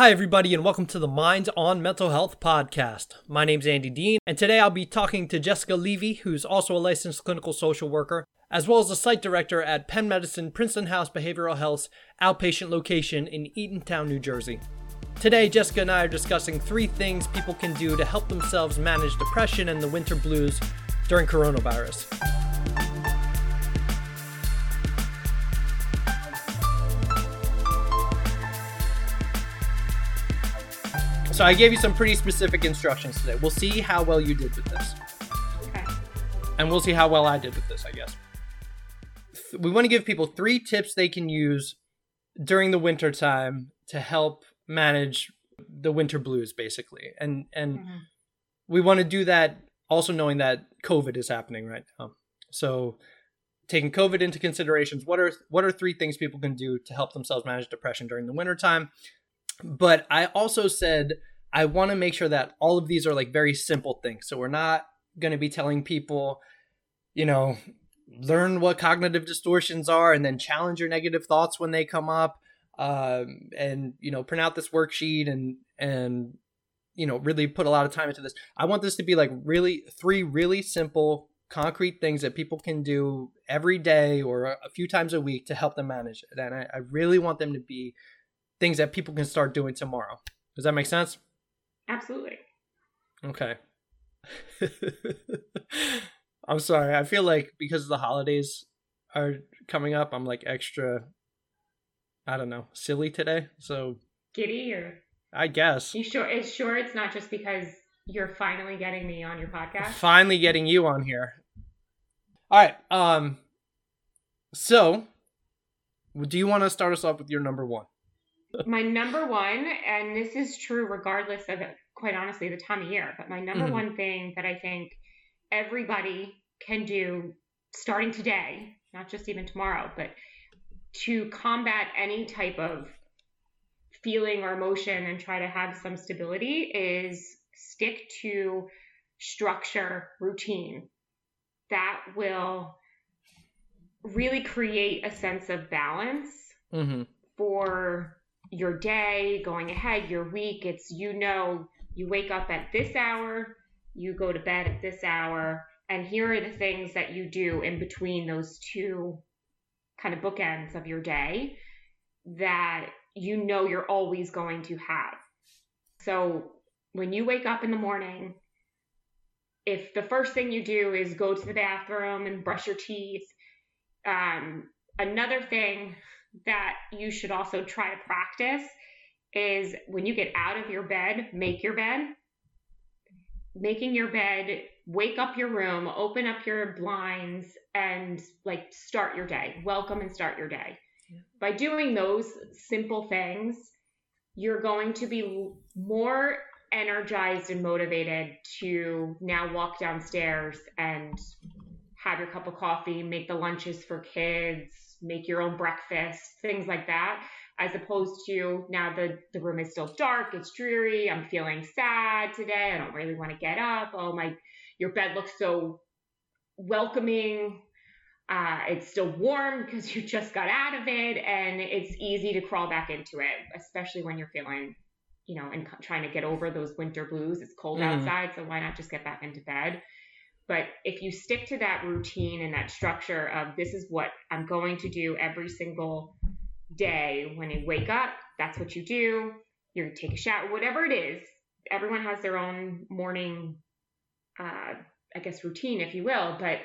Hi, everybody, and welcome to the Minds on Mental Health podcast. My name's Andy Dean, and today I'll be talking to Jessica Levy, who's also a licensed clinical social worker, as well as the site director at Penn Medicine Princeton House Behavioral Health's outpatient location in Eatontown, New Jersey. Today, Jessica and I are discussing three things people can do to help themselves manage depression and the winter blues during coronavirus. So I gave you some pretty specific instructions today. We'll see how well you did with this. Okay. And we'll see how well I did with this, I guess. We want to give people three tips they can use during the winter time to help manage the winter blues basically. And and Mhm. we want to do that also knowing that COVID is happening right now. So taking COVID into considerations, what are what are three things people can do to help themselves manage depression during the winter time? But I also said I want to make sure that all of these are like very simple things. So we're not going to be telling people, you know, learn what cognitive distortions are and then challenge your negative thoughts when they come up um, and you know print out this worksheet and and you know really put a lot of time into this. I want this to be like really three really simple concrete things that people can do every day or a few times a week to help them manage it. And i, I really want them to be things that people can start doing tomorrow. Does that make sense Absolutely. Okay. I'm sorry. I feel like because the holidays are coming up, I'm like extra I don't know, silly today. So Giddy or I guess you sure it's sure it's not just because you're finally getting me on your podcast? finally getting you on here. All right. Um so do you want to start us off with your number 1? My number one, and this is true regardless of quite honestly the time of year, but my number Mhm. one thing that I think everybody can do starting today, not just even tomorrow, but to combat any type of feeling or emotion and try to have some stability is stick to structure, routine. That will really create a sense of balance Mhm. for your day going ahead, your week. It's you know, you wake up at this hour, you go to bed at this hour, and here are the things that you do in between those two kind of bookends of your day that you know you're always going to have. So when you wake up in the morning, if the first thing you do is go to the bathroom and brush your teeth, um, another thing that you should also try to practice is when you get out of your bed, make your bed. Making your bed, wake up your room, open up your blinds, and like start your day. Welcome and start your day. By doing those simple things, you're going to be more energized and motivated to now walk downstairs and have your cup of coffee, make the lunches for kids, make your own breakfast, things like that, as opposed to now the, the room is still dark, it's dreary, I'm feeling sad today, I don't really want to get up. Oh my your bed looks so welcoming. Uh, it's still warm because you just got out of it, and it's easy to crawl back into it, especially when you're feeling, you know, and trying to get over those winter blues. It's cold Mhm. outside, so why not just get back into bed? But if you stick to that routine and that structure of this is what I'm going to do every single day when you wake up, that's what you do. To take a shower, whatever it is. Everyone has their own morning, uh, I guess, routine, if you will. But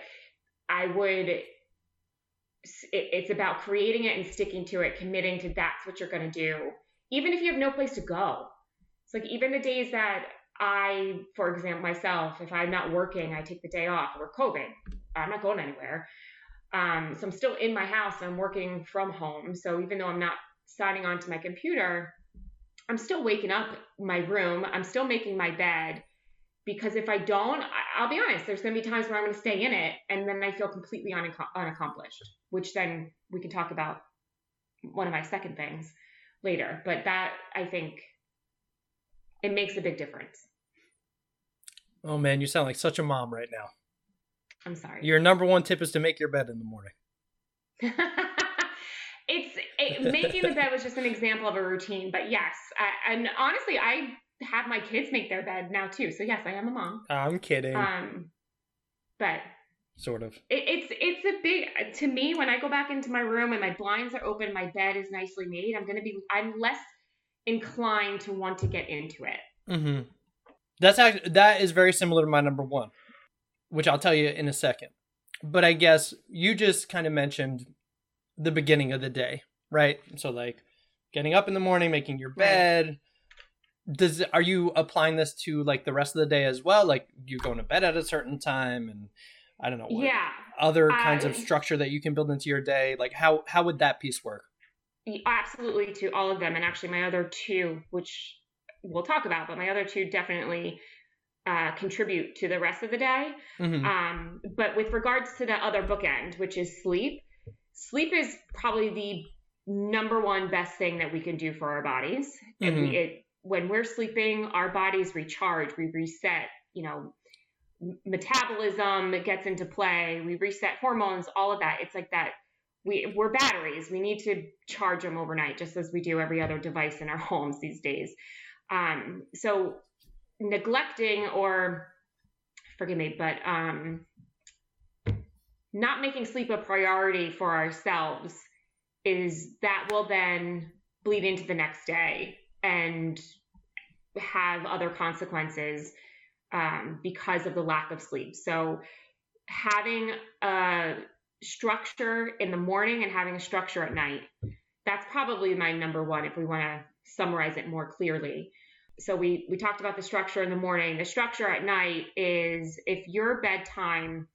I would, it, it's about creating it and sticking to it, committing to that's what you're going to do, even if you have no place to go. It's like even the days that I, for example, myself, if I'm not working, I take the day off We're COVID. I'm not going anywhere. Um, so I'm still in my house. I'm working from home. So even though I'm not signing on to my computer, I'm still waking up my room. I'm still making my bed because if I don't, I'll be honest, there's going to be times where I'm going to stay in it and then I feel completely unac- unaccomplished, which then we can talk about one of my second things later. But that, I think, it makes a big difference. Oh man, you sound like such a mom right now. I'm sorry. Your number one tip is to make your bed in the morning. it's it, making the bed was just an example of a routine, but yes, I, and honestly, I have my kids make their bed now too. So yes, I am a mom. I'm kidding. Um, but sort of. It, it's it's a big to me when I go back into my room and my blinds are open, my bed is nicely made. I'm gonna be I'm less inclined to want to get into it. Mm-hmm. That's actually that is very similar to my number one, which I'll tell you in a second. But I guess you just kind of mentioned the beginning of the day, right? So like getting up in the morning, making your bed. Right. Does are you applying this to like the rest of the day as well? Like you going to bed at a certain time and I don't know. What, yeah. Other kinds of structure that you can build into your day. Like how how would that piece work? Absolutely to all of them, and actually my other two, which we'll talk about, but my other two definitely uh, contribute to the rest of the day. Mm-hmm. Um, but with regards to the other bookend, which is sleep, sleep is probably the number one best thing that we can do for our bodies. Mm-hmm. We, it, when we're sleeping, our bodies recharge, we reset, you know, metabolism gets into play, we reset hormones, all of that. It's like that. We, we're batteries. We need to charge them overnight, just as we do every other device in our homes these days. Um, so neglecting or forgive me, but um, not making sleep a priority for ourselves is that will then bleed into the next day and have other consequences um, because of the lack of sleep. So having a structure in the morning and having a structure at night. That's probably my number one if we want to summarize it more clearly. So we we talked about the structure in the morning. The structure at night is if your bedtime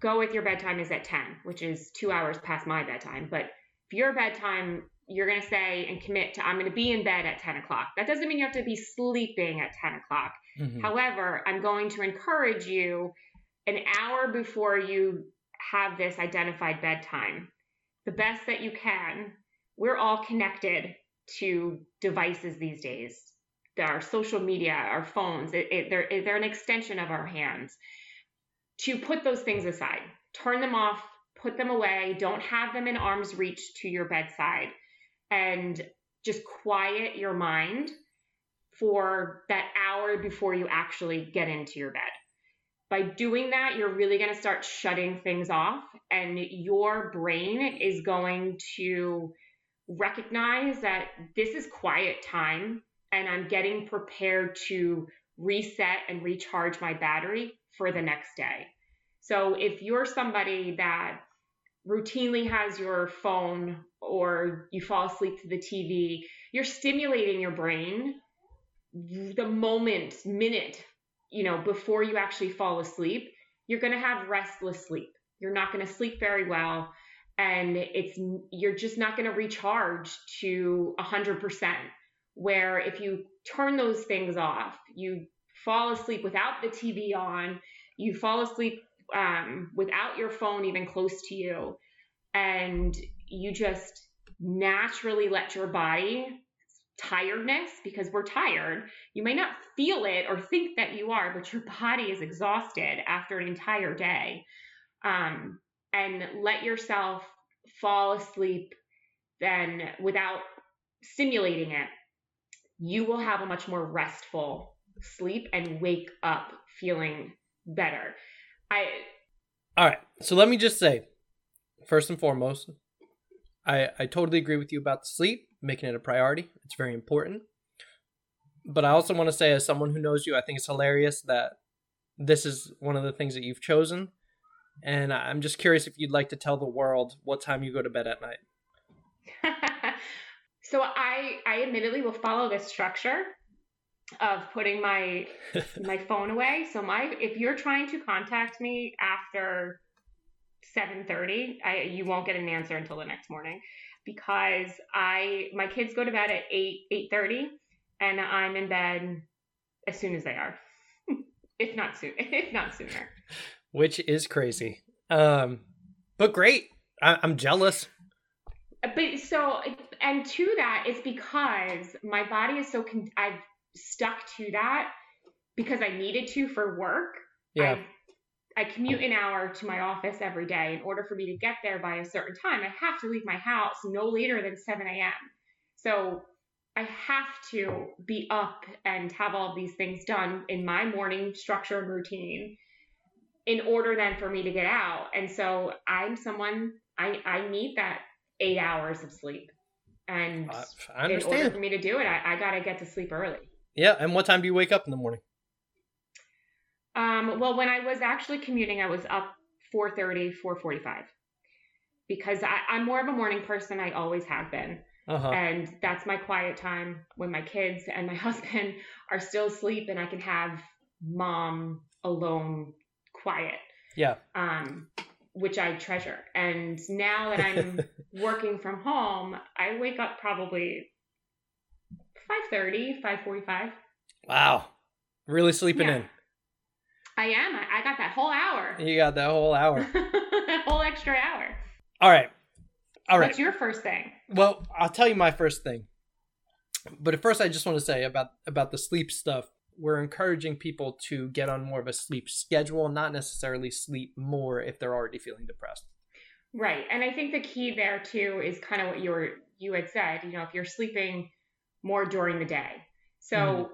go with your bedtime is at 10 which is two hours past my bedtime but if your bedtime you're going to say and commit to i'm going to be in bed at 10 o'clock that doesn't mean you have to be sleeping at 10 o'clock. Mm-hmm. however i'm going to encourage you an hour before you have this identified bedtime the best that you can we're all connected to devices these days our social media, our phones, it, it, they're, they're an extension of our hands. To put those things aside, turn them off, put them away, don't have them in arm's reach to your bedside, and just quiet your mind for that hour before you actually get into your bed. By doing that, you're really going to start shutting things off, and your brain is going to recognize that this is quiet time and I'm getting prepared to reset and recharge my battery for the next day. So if you're somebody that routinely has your phone or you fall asleep to the TV, you're stimulating your brain the moment, minute, you know, before you actually fall asleep, you're going to have restless sleep. You're not going to sleep very well and it's you're just not going to recharge to 100% where if you turn those things off, you fall asleep without the TV on, you fall asleep um, without your phone even close to you, and you just naturally let your body tiredness because we're tired. You may not feel it or think that you are, but your body is exhausted after an entire day. Um, and let yourself fall asleep then without simulating it you will have a much more restful sleep and wake up feeling better. I All right. So let me just say first and foremost, I I totally agree with you about the sleep, making it a priority. It's very important. But I also want to say as someone who knows you, I think it's hilarious that this is one of the things that you've chosen. And I'm just curious if you'd like to tell the world what time you go to bed at night. So I I admittedly will follow this structure of putting my my phone away. So my if you're trying to contact me after 7:30, I you won't get an answer until the next morning because I my kids go to bed at 8 8:30 and I'm in bed as soon as they are. if not soon if not sooner. Which is crazy. Um but great. I, I'm jealous. But so and to that, it's because my body is so con- I've stuck to that because I needed to for work. Yeah. I commute an hour to my office every day. In order for me to get there by a certain time, I have to leave my house no later than 7 a.m. So I have to be up and have all these things done in my morning structure and routine in order then for me to get out. And so I'm someone I, I need that eight hours of sleep. And uh, in order for me to do it, I, I gotta get to sleep early. Yeah, and what time do you wake up in the morning? Um, well, when I was actually commuting, I was up 4.30, 4.45 because I, I'm more of a morning person. I always have been. Uh-huh. And that's my quiet time when my kids and my husband are still asleep and I can have mom alone quiet. Yeah. Um, which I treasure. And now that I'm working from home, I wake up probably 5.30, 5.45. Wow. Really sleeping yeah. in. I am. I, I got that whole hour. You got that whole hour. that whole extra hour. All right. All right. What's your first thing? Well, I'll tell you my first thing. But at first I just want to say about about the sleep stuff. We're encouraging people to get on more of a sleep schedule, not necessarily sleep more if they're already feeling depressed. Right. And I think the key there too is kind of what you were you had said, you know, if you're sleeping more during the day. So mm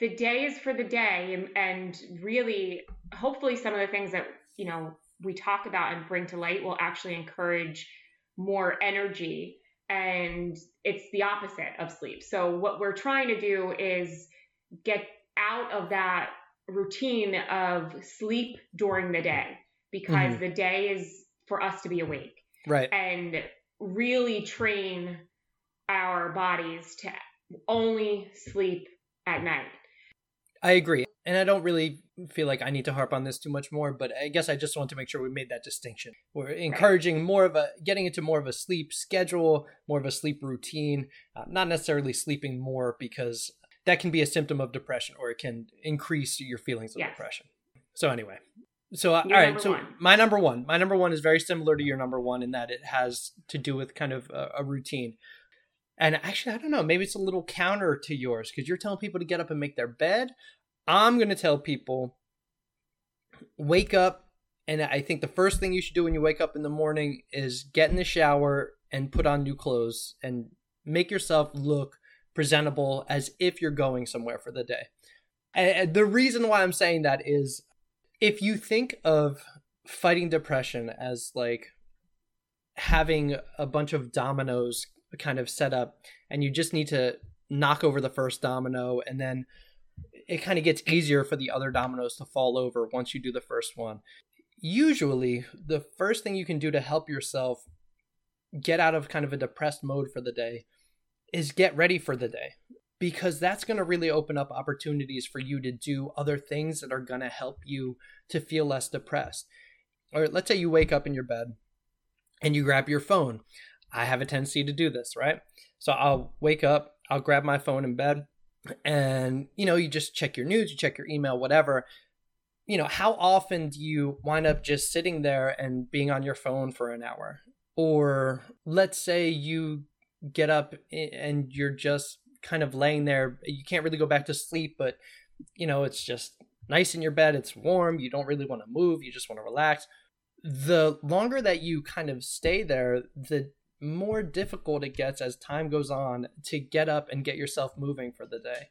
the day is for the day and, and really hopefully some of the things that you know we talk about and bring to light will actually encourage more energy and it's the opposite of sleep. So what we're trying to do is get out of that routine of sleep during the day because mm-hmm. the day is for us to be awake. Right. And really train our bodies to only sleep at night. I agree. And I don't really feel like I need to harp on this too much more, but I guess I just want to make sure we made that distinction. We're encouraging more of a getting into more of a sleep schedule, more of a sleep routine, uh, not necessarily sleeping more because that can be a symptom of depression or it can increase your feelings of yes. depression. So anyway, so uh, all right, so one. my number one, my number one is very similar to your number one in that it has to do with kind of a, a routine. And actually, I don't know, maybe it's a little counter to yours because you're telling people to get up and make their bed. I'm going to tell people wake up. And I think the first thing you should do when you wake up in the morning is get in the shower and put on new clothes and make yourself look presentable as if you're going somewhere for the day. And the reason why I'm saying that is if you think of fighting depression as like having a bunch of dominoes kind of set up and you just need to knock over the first domino and then it kind of gets easier for the other dominoes to fall over once you do the first one. Usually, the first thing you can do to help yourself get out of kind of a depressed mode for the day is get ready for the day because that's going to really open up opportunities for you to do other things that are going to help you to feel less depressed. Or let's say you wake up in your bed and you grab your phone. I have a tendency to do this, right? So I'll wake up, I'll grab my phone in bed, and you know, you just check your news, you check your email, whatever. You know, how often do you wind up just sitting there and being on your phone for an hour? Or let's say you get up and you're just kind of laying there, you can't really go back to sleep, but you know, it's just nice in your bed, it's warm, you don't really want to move, you just want to relax. The longer that you kind of stay there, the more difficult it gets as time goes on to get up and get yourself moving for the day.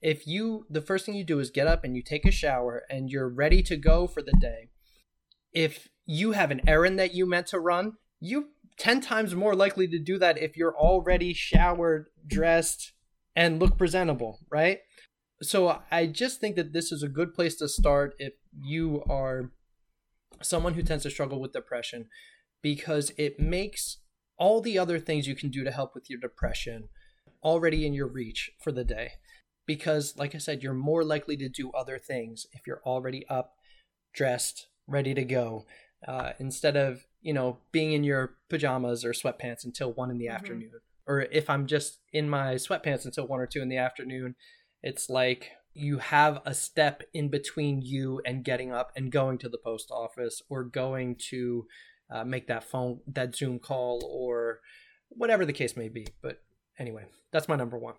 If you, the first thing you do is get up and you take a shower and you're ready to go for the day. If you have an errand that you meant to run, you 10 times more likely to do that if you're already showered, dressed, and look presentable, right? So I just think that this is a good place to start if you are someone who tends to struggle with depression because it makes all the other things you can do to help with your depression already in your reach for the day. Because, like I said, you're more likely to do other things if you're already up, dressed, ready to go, uh, instead of, you know, being in your pajamas or sweatpants until one in the mm-hmm. afternoon. Or if I'm just in my sweatpants until one or two in the afternoon, it's like you have a step in between you and getting up and going to the post office or going to uh, make that phone that Zoom call or whatever the case may be. But anyway, that's my number one.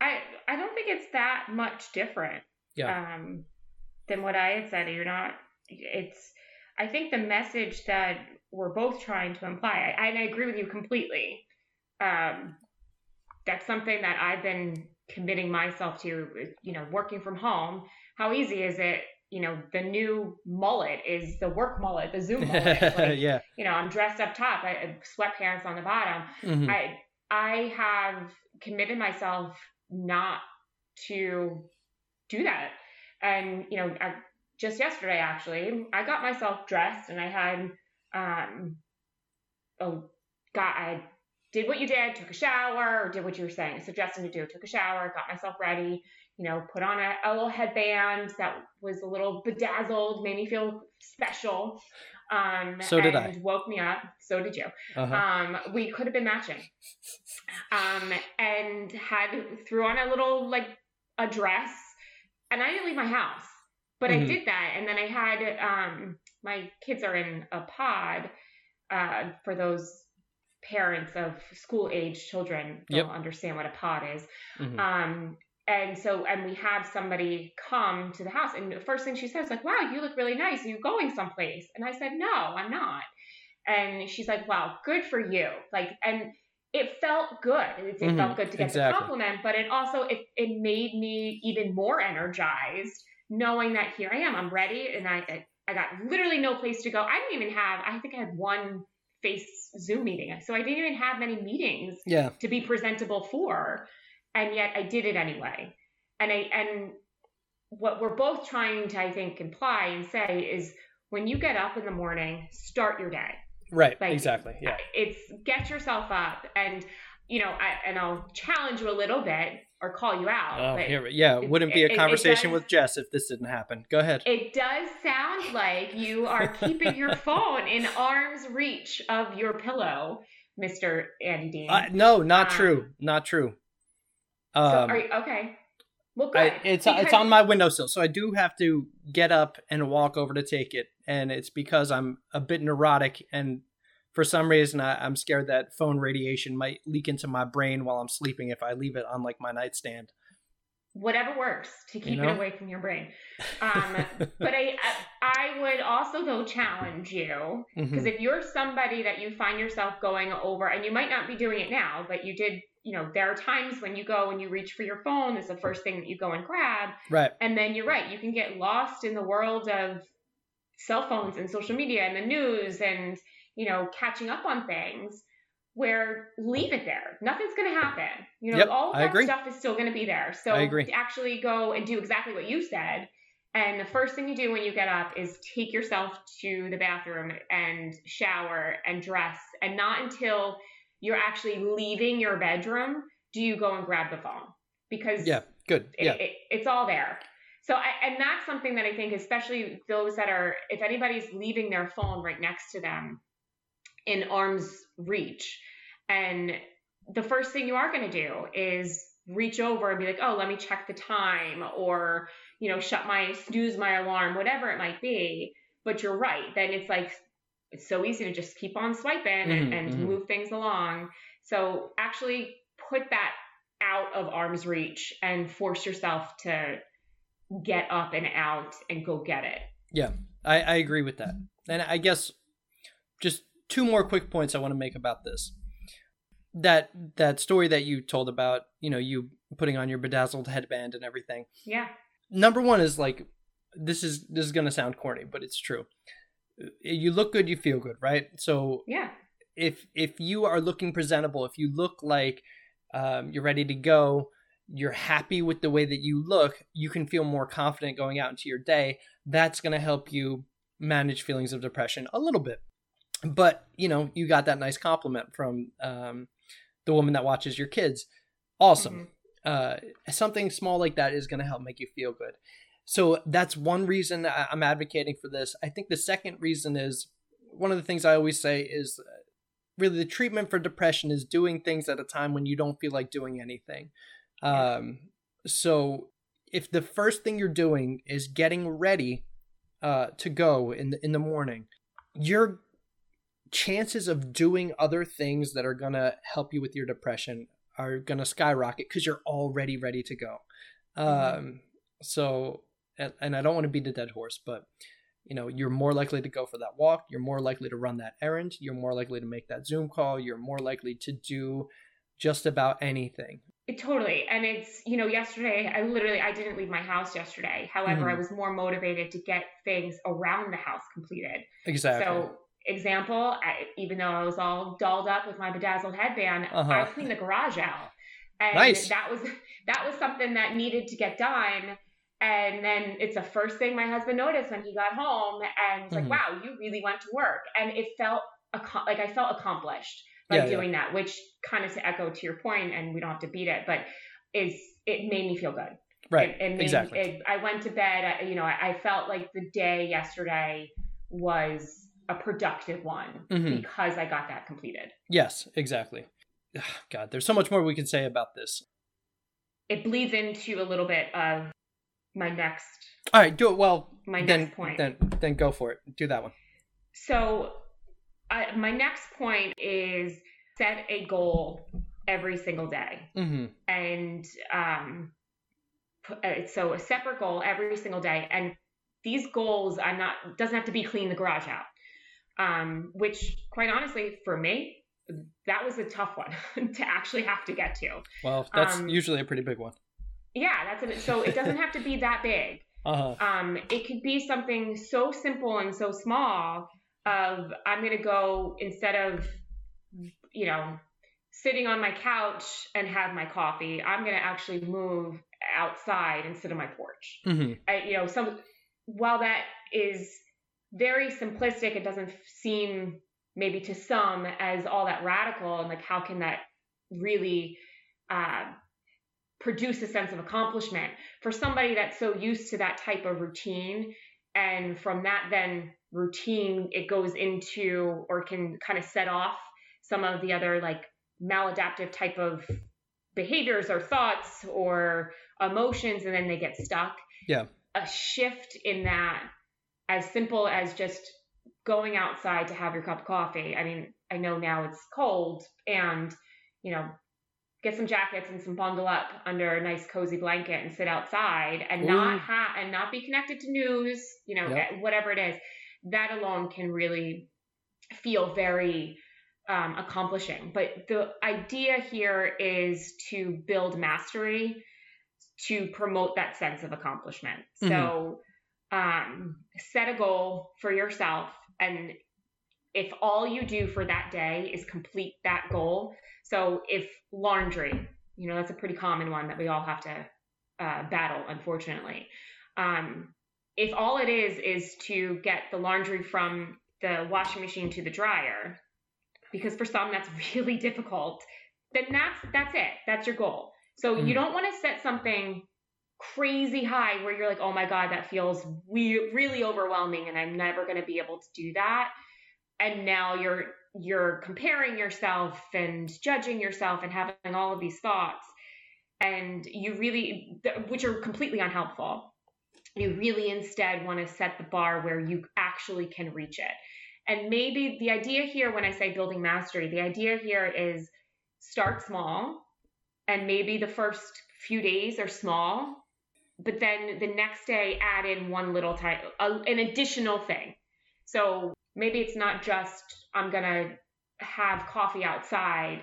I I don't think it's that much different. Yeah. Um, than what I had said. You're not. It's. I think the message that we're both trying to imply, I, and I agree with you completely. Um, that's something that I've been committing myself to. You know, working from home. How easy is it? You know, the new mullet is the work mullet, the Zoom mullet. Like, yeah. You know, I'm dressed up top, I, sweatpants on the bottom. Mhm. I I have committed myself not to do that. And you know, I, just yesterday actually, I got myself dressed and I had um oh got I did what you did, took a shower, did what you were saying, suggesting to do. Took a shower, got myself ready, you know, put on a, a little headband that was a little bedazzled, made me feel special. Um, So did and I. Woke me up. So did you. Uh-huh. Um, we could have been matching. Um, and had threw on a little like a dress, and I didn't leave my house, but Mhm. I did that. And then I had um, my kids are in a pod. Uh, for those parents of school age children, don't understand what a pod is. Mhm. Um, and so, and we have somebody come to the house, and the first thing she says, like, "Wow, you look really nice. Are you going someplace?" And I said, "No, I'm not." And she's like, "Wow, good for you." Like, and it felt good. It, Mhm, felt good to get exactly. the compliment, but it also it it made me even more energized knowing that here I am. I'm ready, and I I, I got literally no place to go. I didn't even have. I think I had one face Zoom meeting, so I didn't even have many meetings yeah. to be presentable for and yet I did it anyway. And I and what we're both trying to I think imply and say is when you get up in the morning, start your day. Right. Like, exactly. Yeah. It's get yourself up and you know, I, and I'll challenge you a little bit or call you out. Oh, here, yeah. It it- wouldn't be a it- it conversation does- with Jess if this didn't happen. Go ahead. it does sound like you are keeping your phone in arm's reach of your pillow, Mr. Andy Dean. Uh, no, not Um, true. Not true. So Um, are you, okay. Well, good. I, it's it's on my windowsill, so I do have to get up and walk over to take it, and it's because I'm a bit neurotic, and for some reason I, I'm scared that phone radiation might leak into my brain while I'm sleeping if I leave it on like my nightstand. whatever works to keep know? it away from your brain. Um, but I, I would also though challenge you because Mhm. if you're somebody that you find yourself going over, and you might not be doing it now, but you did. You know, there are times when you go and you reach for your phone. It's the first thing that you go and grab, Right. and then you're right. You can get lost in the world of cell phones and social media and the news and you know catching up on things where leave it there nothing's going to happen you know Yep, all that stuff is still going to be there so I agree. actually go and do exactly what you said and the first thing you do when you get up is take yourself to the bathroom and shower and dress and not until you're actually leaving your bedroom do you go and grab the phone because Yeah. Good. it, Yeah. it, it's all there. So, I, and that's something that I think, especially those that are, if anybody's leaving their phone right next to them in arm's reach, and the first thing you are going to do is reach over and be like, oh, let me check the time, or, you know, shut my, snooze my alarm, whatever it might be. But you're right. Then it's like, it's so easy to just keep on swiping and, Mhm, and mhm. move things along. So, actually put that out of arm's reach and force yourself to get up and out and go get it. I, I agree with that. And I guess just two more quick points I want to make about this. That that story that you told about, you know, you putting on your bedazzled headband and everything. Yeah. Number one is like this is this is gonna sound corny, but it's true. You look good, you feel good, right? So Yeah. if if you are looking presentable, if you look like um, you're ready to go, you're happy with the way that you look, you can feel more confident going out into your day. That's going to help you manage feelings of depression a little bit. But you know, you got that nice compliment from um, the woman that watches your kids. Awesome. Uh, something small like that is going to help make you feel good. So that's one reason I'm advocating for this. I think the second reason is one of the things I always say is uh, really the treatment for depression is doing things at a time when you don't feel like doing anything. Um, so if the first thing you're doing is getting ready uh, to go in the, in the morning, your chances of doing other things that are going to help you with your depression are going to skyrocket because you're already ready to go. Um, so and I don't want to beat a dead horse, but you know, you're more likely to go for that walk, you're more likely to run that errand, you're more likely to make that Zoom call, you're more likely to do just about anything. It, totally. And it's, you know, yesterday, I literally, I didn't leave my house yesterday. However, mm-hmm. I was more motivated to get things around the house completed. Exactly. So, example, I, even though I was all dolled up with my bedazzled headband, uh-huh. I cleaned the garage out. And nice. that was that was something that needed to get done. And then it's the first thing my husband noticed when he got home, and he's mm-hmm. like, "Wow, you really went to work." And it felt like I felt accomplished by yeah, doing yeah. that, which kind of to echo to your point, and we don't have to beat it, but is it made me feel good. Right. It, it made, exactly. It, I went to bed. You know, I, I, felt like the day yesterday was a productive one mm-hmm. because I got that completed. Yes, exactly. God, there's so much more we can say about this. It bleeds into a little bit of my next. All right, do it well. My then, next point. Then, then go for it. Do that one. So, I, my next point is set a goal every single day, mm-hmm. and um, uh, so a separate goal every single day, and these goals I'm not doesn't have to be clean the garage out. Um, which quite honestly for me that was a tough one to actually have to get to. Well, that's um, usually a pretty big one. Yeah, that's a, so it doesn't have to be that big. Uh-huh. Um, it could be something so simple and so small. Of I'm gonna go instead of you know sitting on my couch and have my coffee. I'm gonna actually move outside and sit on my porch. Mm-hmm. I, you know, some while that is very simplistic, it doesn't seem maybe to some as all that radical and like how can that really uh, produce a sense of accomplishment. For somebody that's so used to that type of routine and from that then routine it goes into or can kind of set off some of the other like maladaptive type of behaviors or thoughts or emotions and then they get stuck. Yeah. A shift in that as simple as just going outside to have your cup of coffee. I mean, I know now it's cold and, you know, get some jackets and some bundle up under a nice cozy blanket and sit outside and Ooh. not ha- and not be connected to news, you know, yep. whatever it is. That alone can really feel very um, accomplishing. But the idea here is to build mastery to promote that sense of accomplishment. Mm-hmm. So um, set a goal for yourself and if all you do for that day is complete that goal, so if laundry, you know, that's a pretty common one that we all have to uh, battle, unfortunately. Um, if all it is is to get the laundry from the washing machine to the dryer, because for some that's really difficult, then that's that's it. That's your goal. So mm. you don't want to set something crazy high where you're like, oh my God, that feels we- really overwhelming and I'm never going to be able to do that. And now you're you're comparing yourself and judging yourself and having all of these thoughts and you really which are completely unhelpful you really instead want to set the bar where you actually can reach it and maybe the idea here when i say building mastery the idea here is start small and maybe the first few days are small but then the next day add in one little type, an additional thing. So maybe it's not just I'm gonna have coffee outside.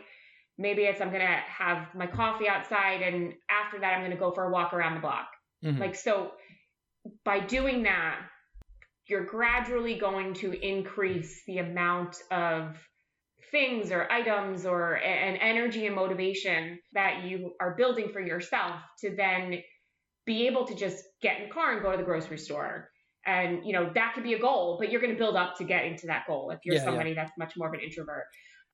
Maybe it's I'm gonna have my coffee outside, and after that I'm gonna go for a walk around the block. Mm-hmm. Like so, by doing that, you're gradually going to increase the amount of things or items or an energy and motivation that you are building for yourself to then be able to just get in the car and go to the grocery store. And you know that could be a goal, but you're going to build up to getting to that goal if you're yeah, somebody yeah. that's much more of an introvert.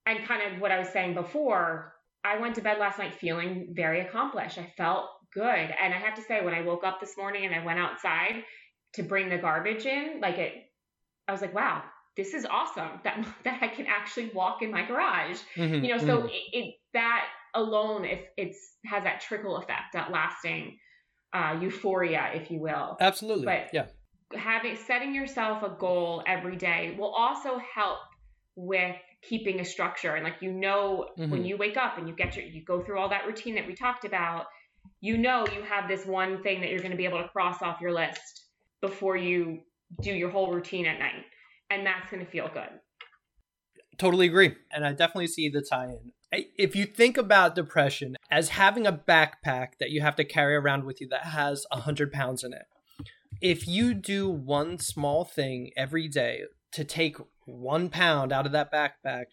And kind of what I was saying before, I went to bed last night feeling very accomplished. I felt good, and I have to say, when I woke up this morning and I went outside to bring the garbage in, like it, I was like, wow, this is awesome that that I can actually walk in my garage. Mm-hmm, you know, so mm-hmm. it, it, that alone, if it's has that trickle effect, that lasting uh, euphoria, if you will. Absolutely. But yeah. Having setting yourself a goal every day will also help with keeping a structure and like you know mm-hmm. when you wake up and you get your you go through all that routine that we talked about you know you have this one thing that you're going to be able to cross off your list before you do your whole routine at night. And that's going to feel good. Totally agree. And I definitely see the tie in. If you think about depression as having a backpack that you have to carry around with you that has 100 pounds in it, if you do one small thing every day to take one pound out of that backpack,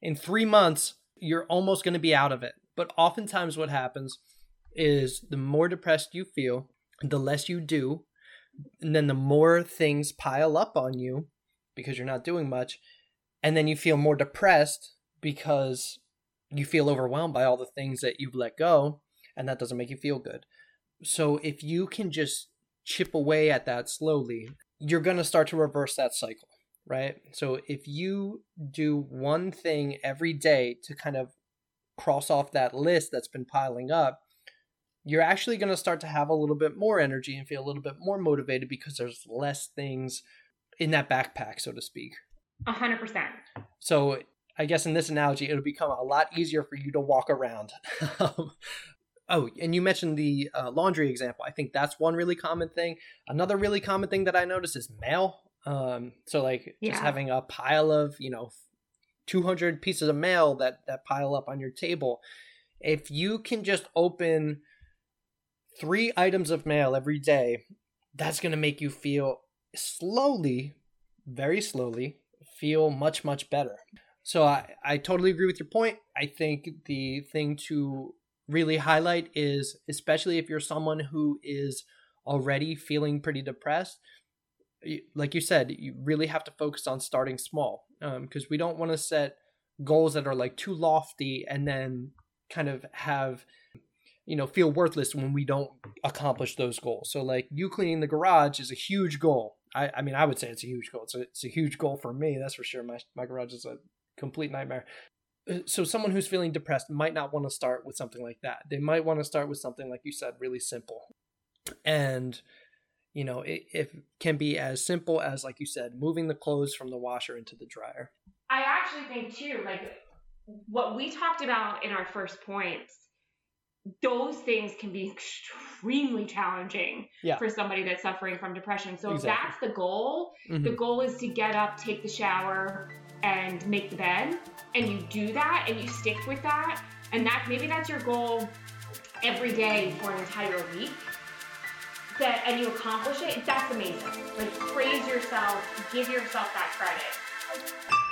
in three months, you're almost going to be out of it. But oftentimes, what happens is the more depressed you feel, the less you do, and then the more things pile up on you because you're not doing much and then you feel more depressed because you feel overwhelmed by all the things that you've let go and that doesn't make you feel good so if you can just chip away at that slowly you're going to start to reverse that cycle right so if you do one thing every day to kind of cross off that list that's been piling up you're actually going to start to have a little bit more energy and feel a little bit more motivated because there's less things in that backpack, so to speak. A hundred percent. So I guess in this analogy, it'll become a lot easier for you to walk around. Um, oh, and you mentioned the uh, laundry example. I think that's one really common thing. Another really common thing that I notice is mail. Um, so like yeah. just having a pile of you know 200 pieces of mail that that pile up on your table. If you can just open three items of mail every day, that's going to make you feel slowly, very slowly, feel much, much better. So I, I totally agree with your point. I think the thing to really highlight is, especially if you're someone who is already feeling pretty depressed, like you said, you really have to focus on starting small because um, we don't want to set goals that are like too lofty and then kind of have you know feel worthless when we don't accomplish those goals. So like you cleaning the garage is a huge goal. I, I mean i would say it's a huge goal. It's a, it's a huge goal for me that's for sure. My, my garage is a complete nightmare so someone who's feeling depressed might not want to start with something like that they might want to start with something like you said really simple and you know it, it can be as simple as like you said moving the clothes from the washer into the dryer i actually think too like what we talked about in our first points those things can be extremely challenging yeah. for somebody that's suffering from depression. So exactly. if that's the goal, mm-hmm. the goal is to get up, take the shower, and make the bed, and you do that and you stick with that, and that maybe that's your goal every day for an entire week. That and you accomplish it, that's amazing. Like praise yourself, give yourself that credit.